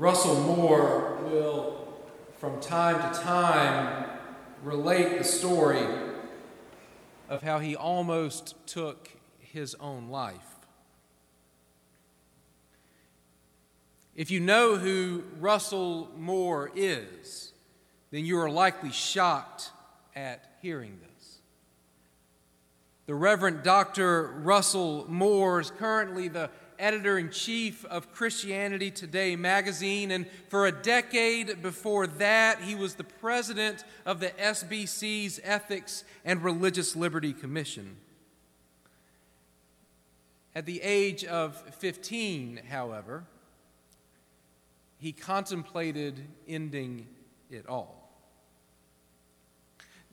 Russell Moore will, from time to time, relate the story of how he almost took his own life. If you know who Russell Moore is, then you are likely shocked at hearing this. The Reverend Dr. Russell Moore is currently the editor in chief of Christianity Today magazine, and for a decade before that, he was the president of the SBC's Ethics and Religious Liberty Commission. At the age of 15, however, he contemplated ending it all.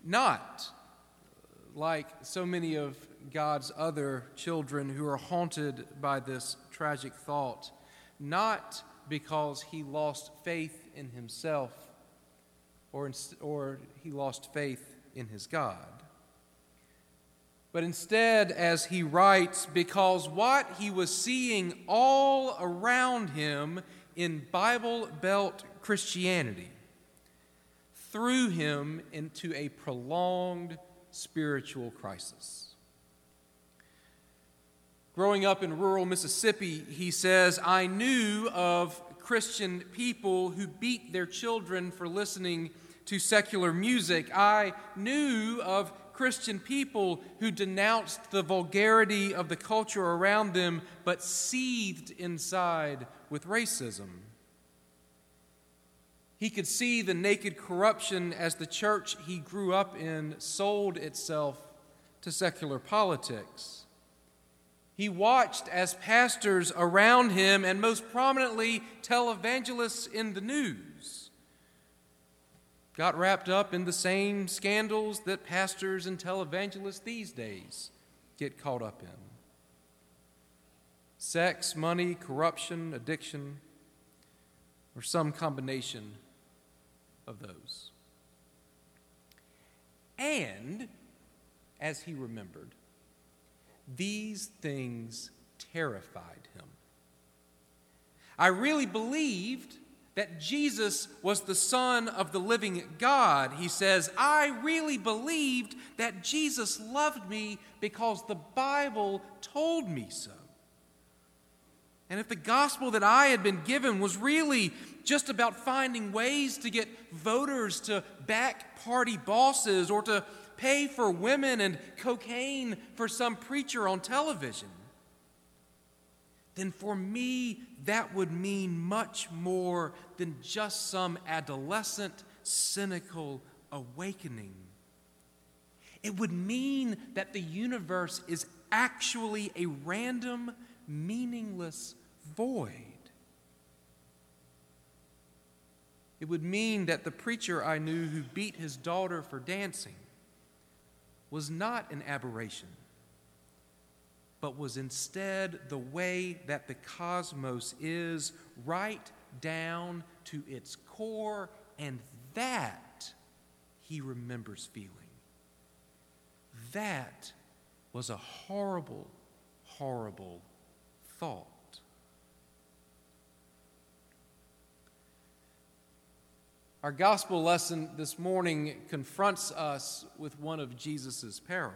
Not like so many of God's other children who are haunted by this tragic thought, not because he lost faith in himself or, in, or he lost faith in his God. But instead, as he writes, because what he was seeing all around him in Bible Belt Christianity threw him into a prolonged spiritual crisis. Growing up in rural Mississippi, he says, I knew of Christian people who beat their children for listening to secular music. I knew of Christian people who denounced the vulgarity of the culture around them but seethed inside with racism. He could see the naked corruption as the church he grew up in sold itself to secular politics. He watched as pastors around him, and most prominently, televangelists in the news, got wrapped up in the same scandals that pastors and televangelists these days get caught up in sex, money, corruption, addiction, or some combination of those. And, as he remembered, these things terrified him. I really believed that Jesus was the Son of the living God. He says, I really believed that Jesus loved me because the Bible told me so. And if the gospel that I had been given was really just about finding ways to get voters to back party bosses or to pay for women and cocaine for some preacher on television, then for me, that would mean much more than just some adolescent, cynical awakening. It would mean that the universe is actually a random, meaningless void. It would mean that the preacher I knew who beat his daughter for dancing was not an aberration, but was instead the way that the cosmos is, right down to its core, and that he remembers feeling. That was a horrible, horrible thought. Our gospel lesson this morning confronts us with one of Jesus' parables.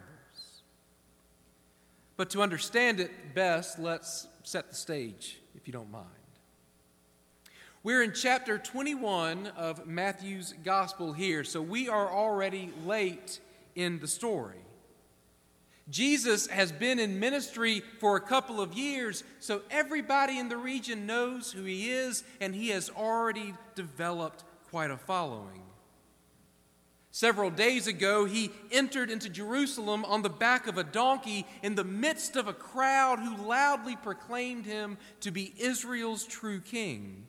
But to understand it best, let's set the stage, if you don't mind. We're in chapter 21 of Matthew's gospel here, so we are already late in the story. Jesus has been in ministry for a couple of years, so everybody in the region knows who he is, and he has already developed quite a following. Several days ago, he entered into Jerusalem on the back of a donkey in the midst of a crowd who loudly proclaimed him to be Israel's true king.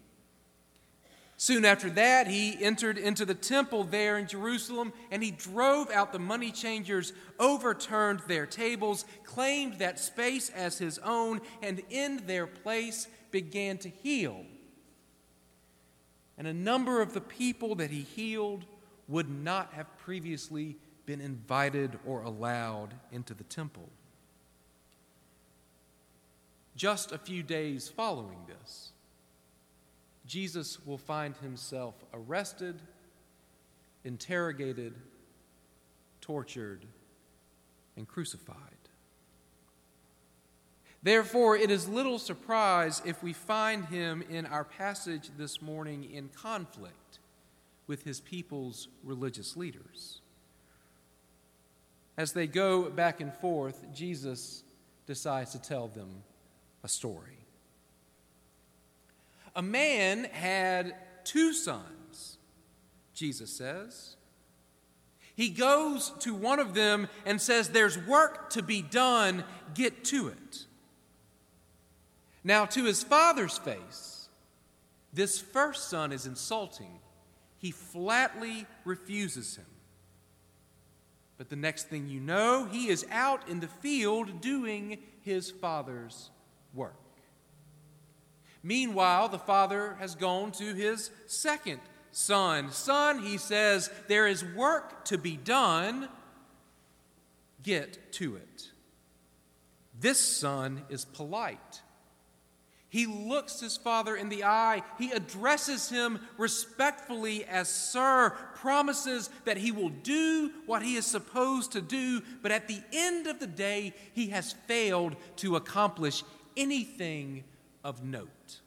Soon after that, he entered into the temple there in Jerusalem and he drove out the money changers, overturned their tables, claimed that space as his own, and in their place began to heal and a number of the people that he healed would not have previously been invited or allowed into the temple. Just a few days following this, Jesus will find himself arrested, interrogated, tortured, and crucified. Therefore, it is little surprise if we find him in our passage this morning in conflict with his people's religious leaders. As they go back and forth, Jesus decides to tell them a story. A man had two sons, Jesus says. He goes to one of them and says, There's work to be done, get to it. Now, to his father's face, this first son is insulting. He flatly refuses him. But the next thing you know, he is out in the field doing his father's work. Meanwhile, the father has gone to his second son. Son, he says, there is work to be done. Get to it. This son is polite. He looks his father in the eye. He addresses him respectfully as sir, promises that he will do what he is supposed to do, but at the end of the day, he has failed to accomplish anything of note.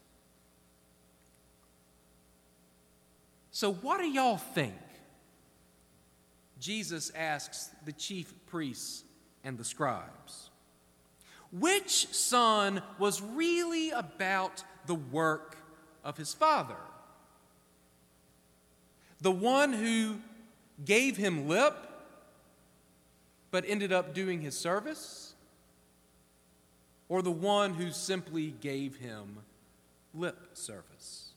So, what do y'all think? Jesus asks the chief priests and the scribes. Which son was really about the work of his father? The one who gave him lip but ended up doing his service? Or the one who simply gave him lip service?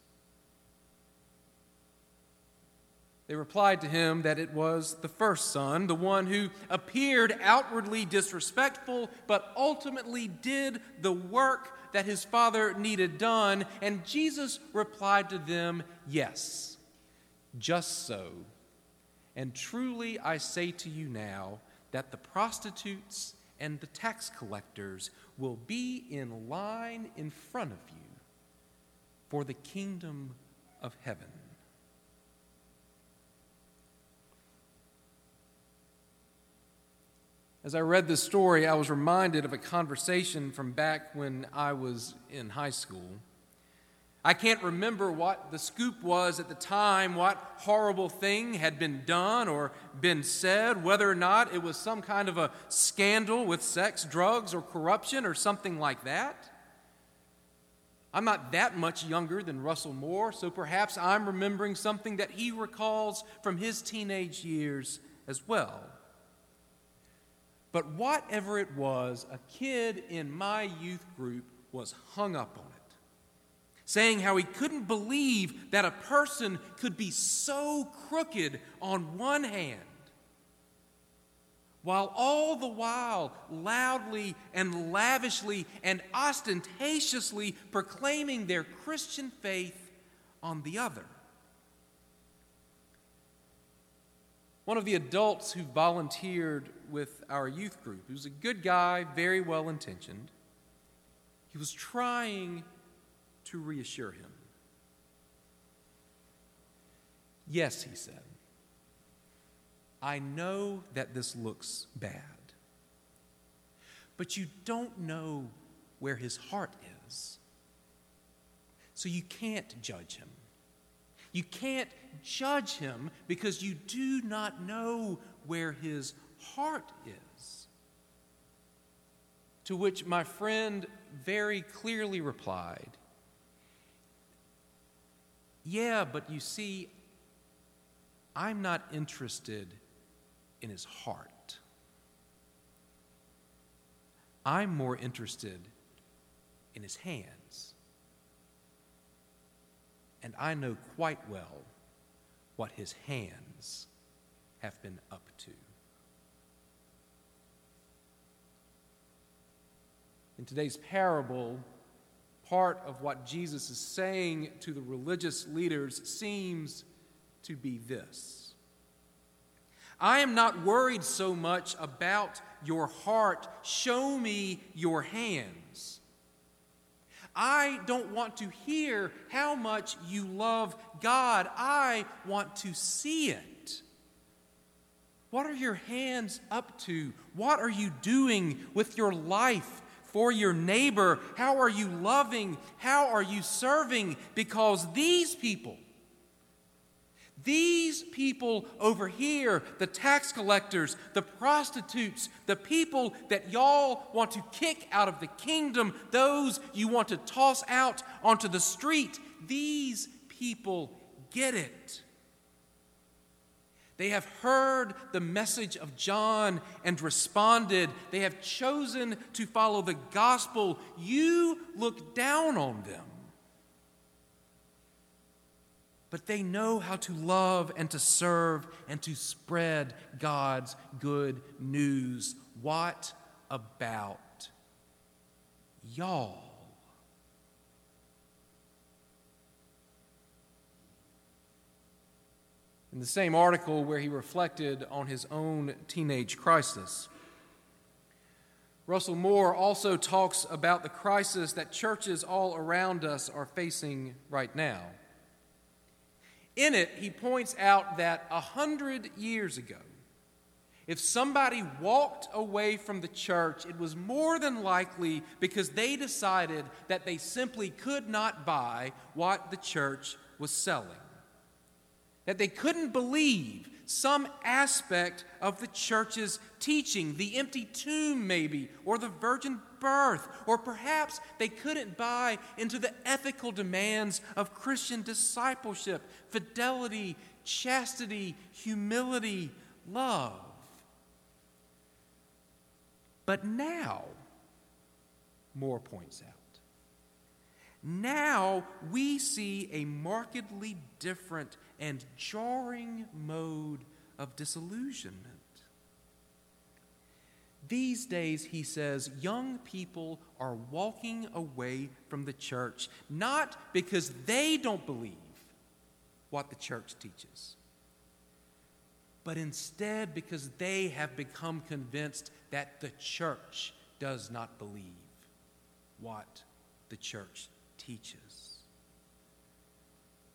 They replied to him that it was the first son, the one who appeared outwardly disrespectful, but ultimately did the work that his father needed done. And Jesus replied to them, Yes, just so. And truly I say to you now that the prostitutes and the tax collectors will be in line in front of you for the kingdom of heaven. As I read this story, I was reminded of a conversation from back when I was in high school. I can't remember what the scoop was at the time, what horrible thing had been done or been said, whether or not it was some kind of a scandal with sex, drugs, or corruption or something like that. I'm not that much younger than Russell Moore, so perhaps I'm remembering something that he recalls from his teenage years as well. But whatever it was, a kid in my youth group was hung up on it, saying how he couldn't believe that a person could be so crooked on one hand, while all the while loudly and lavishly and ostentatiously proclaiming their Christian faith on the other. One of the adults who volunteered with our youth group. He was a good guy, very well intentioned. He was trying to reassure him. Yes, he said, I know that this looks bad, but you don't know where his heart is. So you can't judge him. You can't judge him because you do not know where his heart is. To which my friend very clearly replied, Yeah, but you see, I'm not interested in his heart. I'm more interested in his hands. And I know quite well what his hands have been up to. In today's parable, part of what Jesus is saying to the religious leaders seems to be this I am not worried so much about your heart. Show me your hands. I don't want to hear how much you love God. I want to see it. What are your hands up to? What are you doing with your life for your neighbor? How are you loving? How are you serving? Because these people, these people over here, the tax collectors, the prostitutes, the people that y'all want to kick out of the kingdom, those you want to toss out onto the street, these people get it. They have heard the message of John and responded. They have chosen to follow the gospel. You look down on them. But they know how to love and to serve and to spread God's good news. What about y'all? in the same article where he reflected on his own teenage crisis. Russell Moore also talks about the crisis that churches all around us are facing right now. In it, he points out that a hundred years ago, if somebody walked away from the church, it was more than likely because they decided that they simply could not buy what the church was selling. That they couldn't believe some aspect of the church's teaching, the empty tomb, maybe, or the virgin birth, or perhaps they couldn't buy into the ethical demands of Christian discipleship, fidelity, chastity, humility, love. But now, Moore points out, now we see a markedly different and jarring mode of disillusionment. These days, he says, young people are walking away from the church not because they don't believe what the church teaches, but instead because they have become convinced that the church does not believe what the church teaches.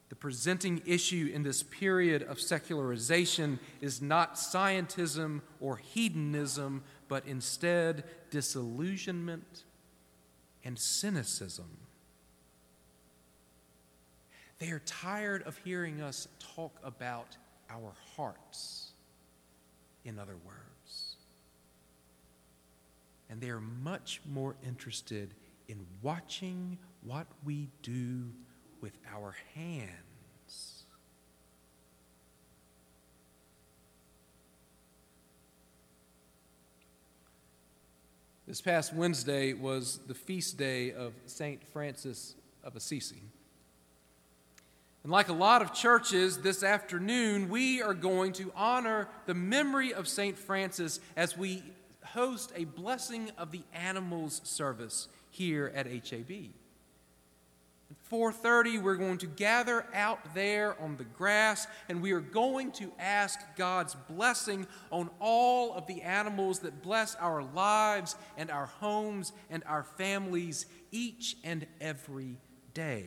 The presenting issue in this period of secularization is not scientism or hedonism, but instead disillusionment and cynicism. They are tired of hearing us talk about our hearts, in other words. And they are much more interested in watching what we do with our hands. This past Wednesday was the feast day of St. Francis of Assisi. And like a lot of churches this afternoon, we are going to honor the memory of St. Francis as we host a blessing of the animals service here at HAB. 4:30 we're going to gather out there on the grass and we are going to ask God's blessing on all of the animals that bless our lives and our homes and our families each and every day.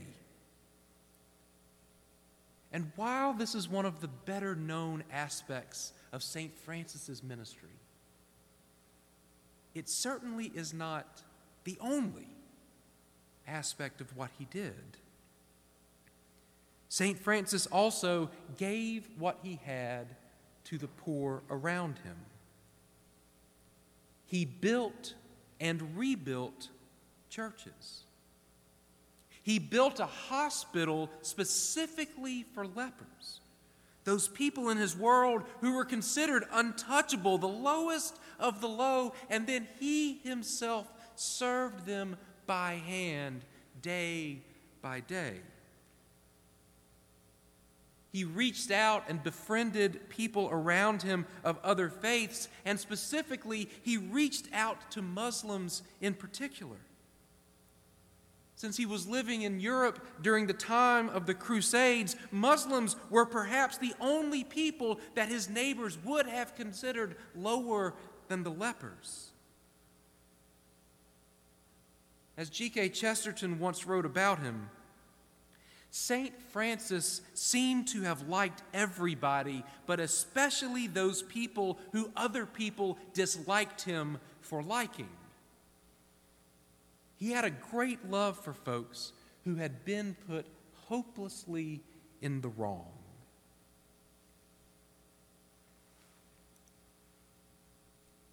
And while this is one of the better known aspects of St. Francis's ministry, it certainly is not the only aspect of what he did. St. Francis also gave what he had to the poor around him. He built and rebuilt churches. He built a hospital specifically for lepers, those people in his world who were considered untouchable, the lowest of the low, and then he himself served them by hand, day by day. He reached out and befriended people around him of other faiths, and specifically, he reached out to Muslims in particular. Since he was living in Europe during the time of the Crusades, Muslims were perhaps the only people that his neighbors would have considered lower than the lepers. As G.K. Chesterton once wrote about him, St. Francis seemed to have liked everybody, but especially those people who other people disliked him for liking. He had a great love for folks who had been put hopelessly in the wrong.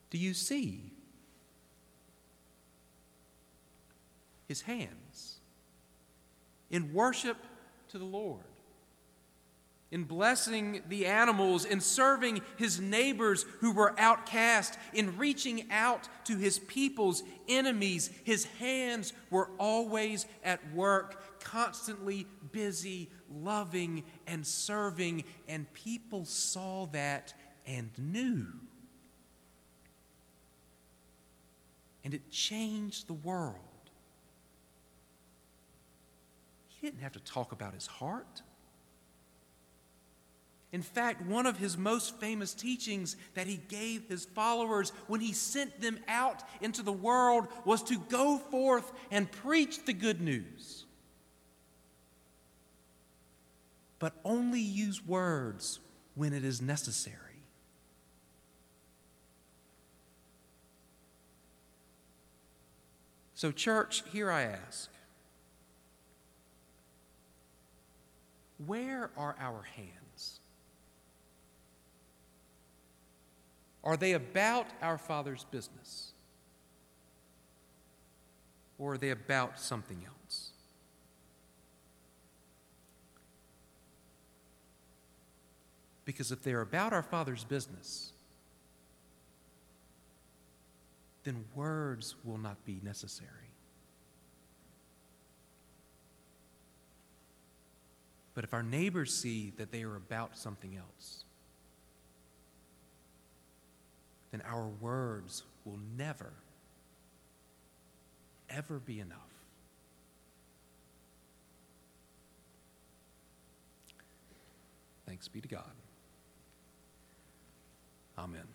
Do you see his hands in worship to the Lord? in blessing the animals, in serving his neighbors who were outcast, in reaching out to his people's enemies. His hands were always at work, constantly busy, loving, and serving, and people saw that and knew. And it changed the world. He didn't have to talk about his heart. In fact, one of his most famous teachings that he gave his followers when he sent them out into the world was to go forth and preach the good news. But only use words when it is necessary. So, church, here I ask where are our hands? Are they about our Father's business? Or are they about something else? Because if they're about our Father's business, then words will not be necessary. But if our neighbors see that they are about something else, then our words will never, ever be enough. Thanks be to God. Amen.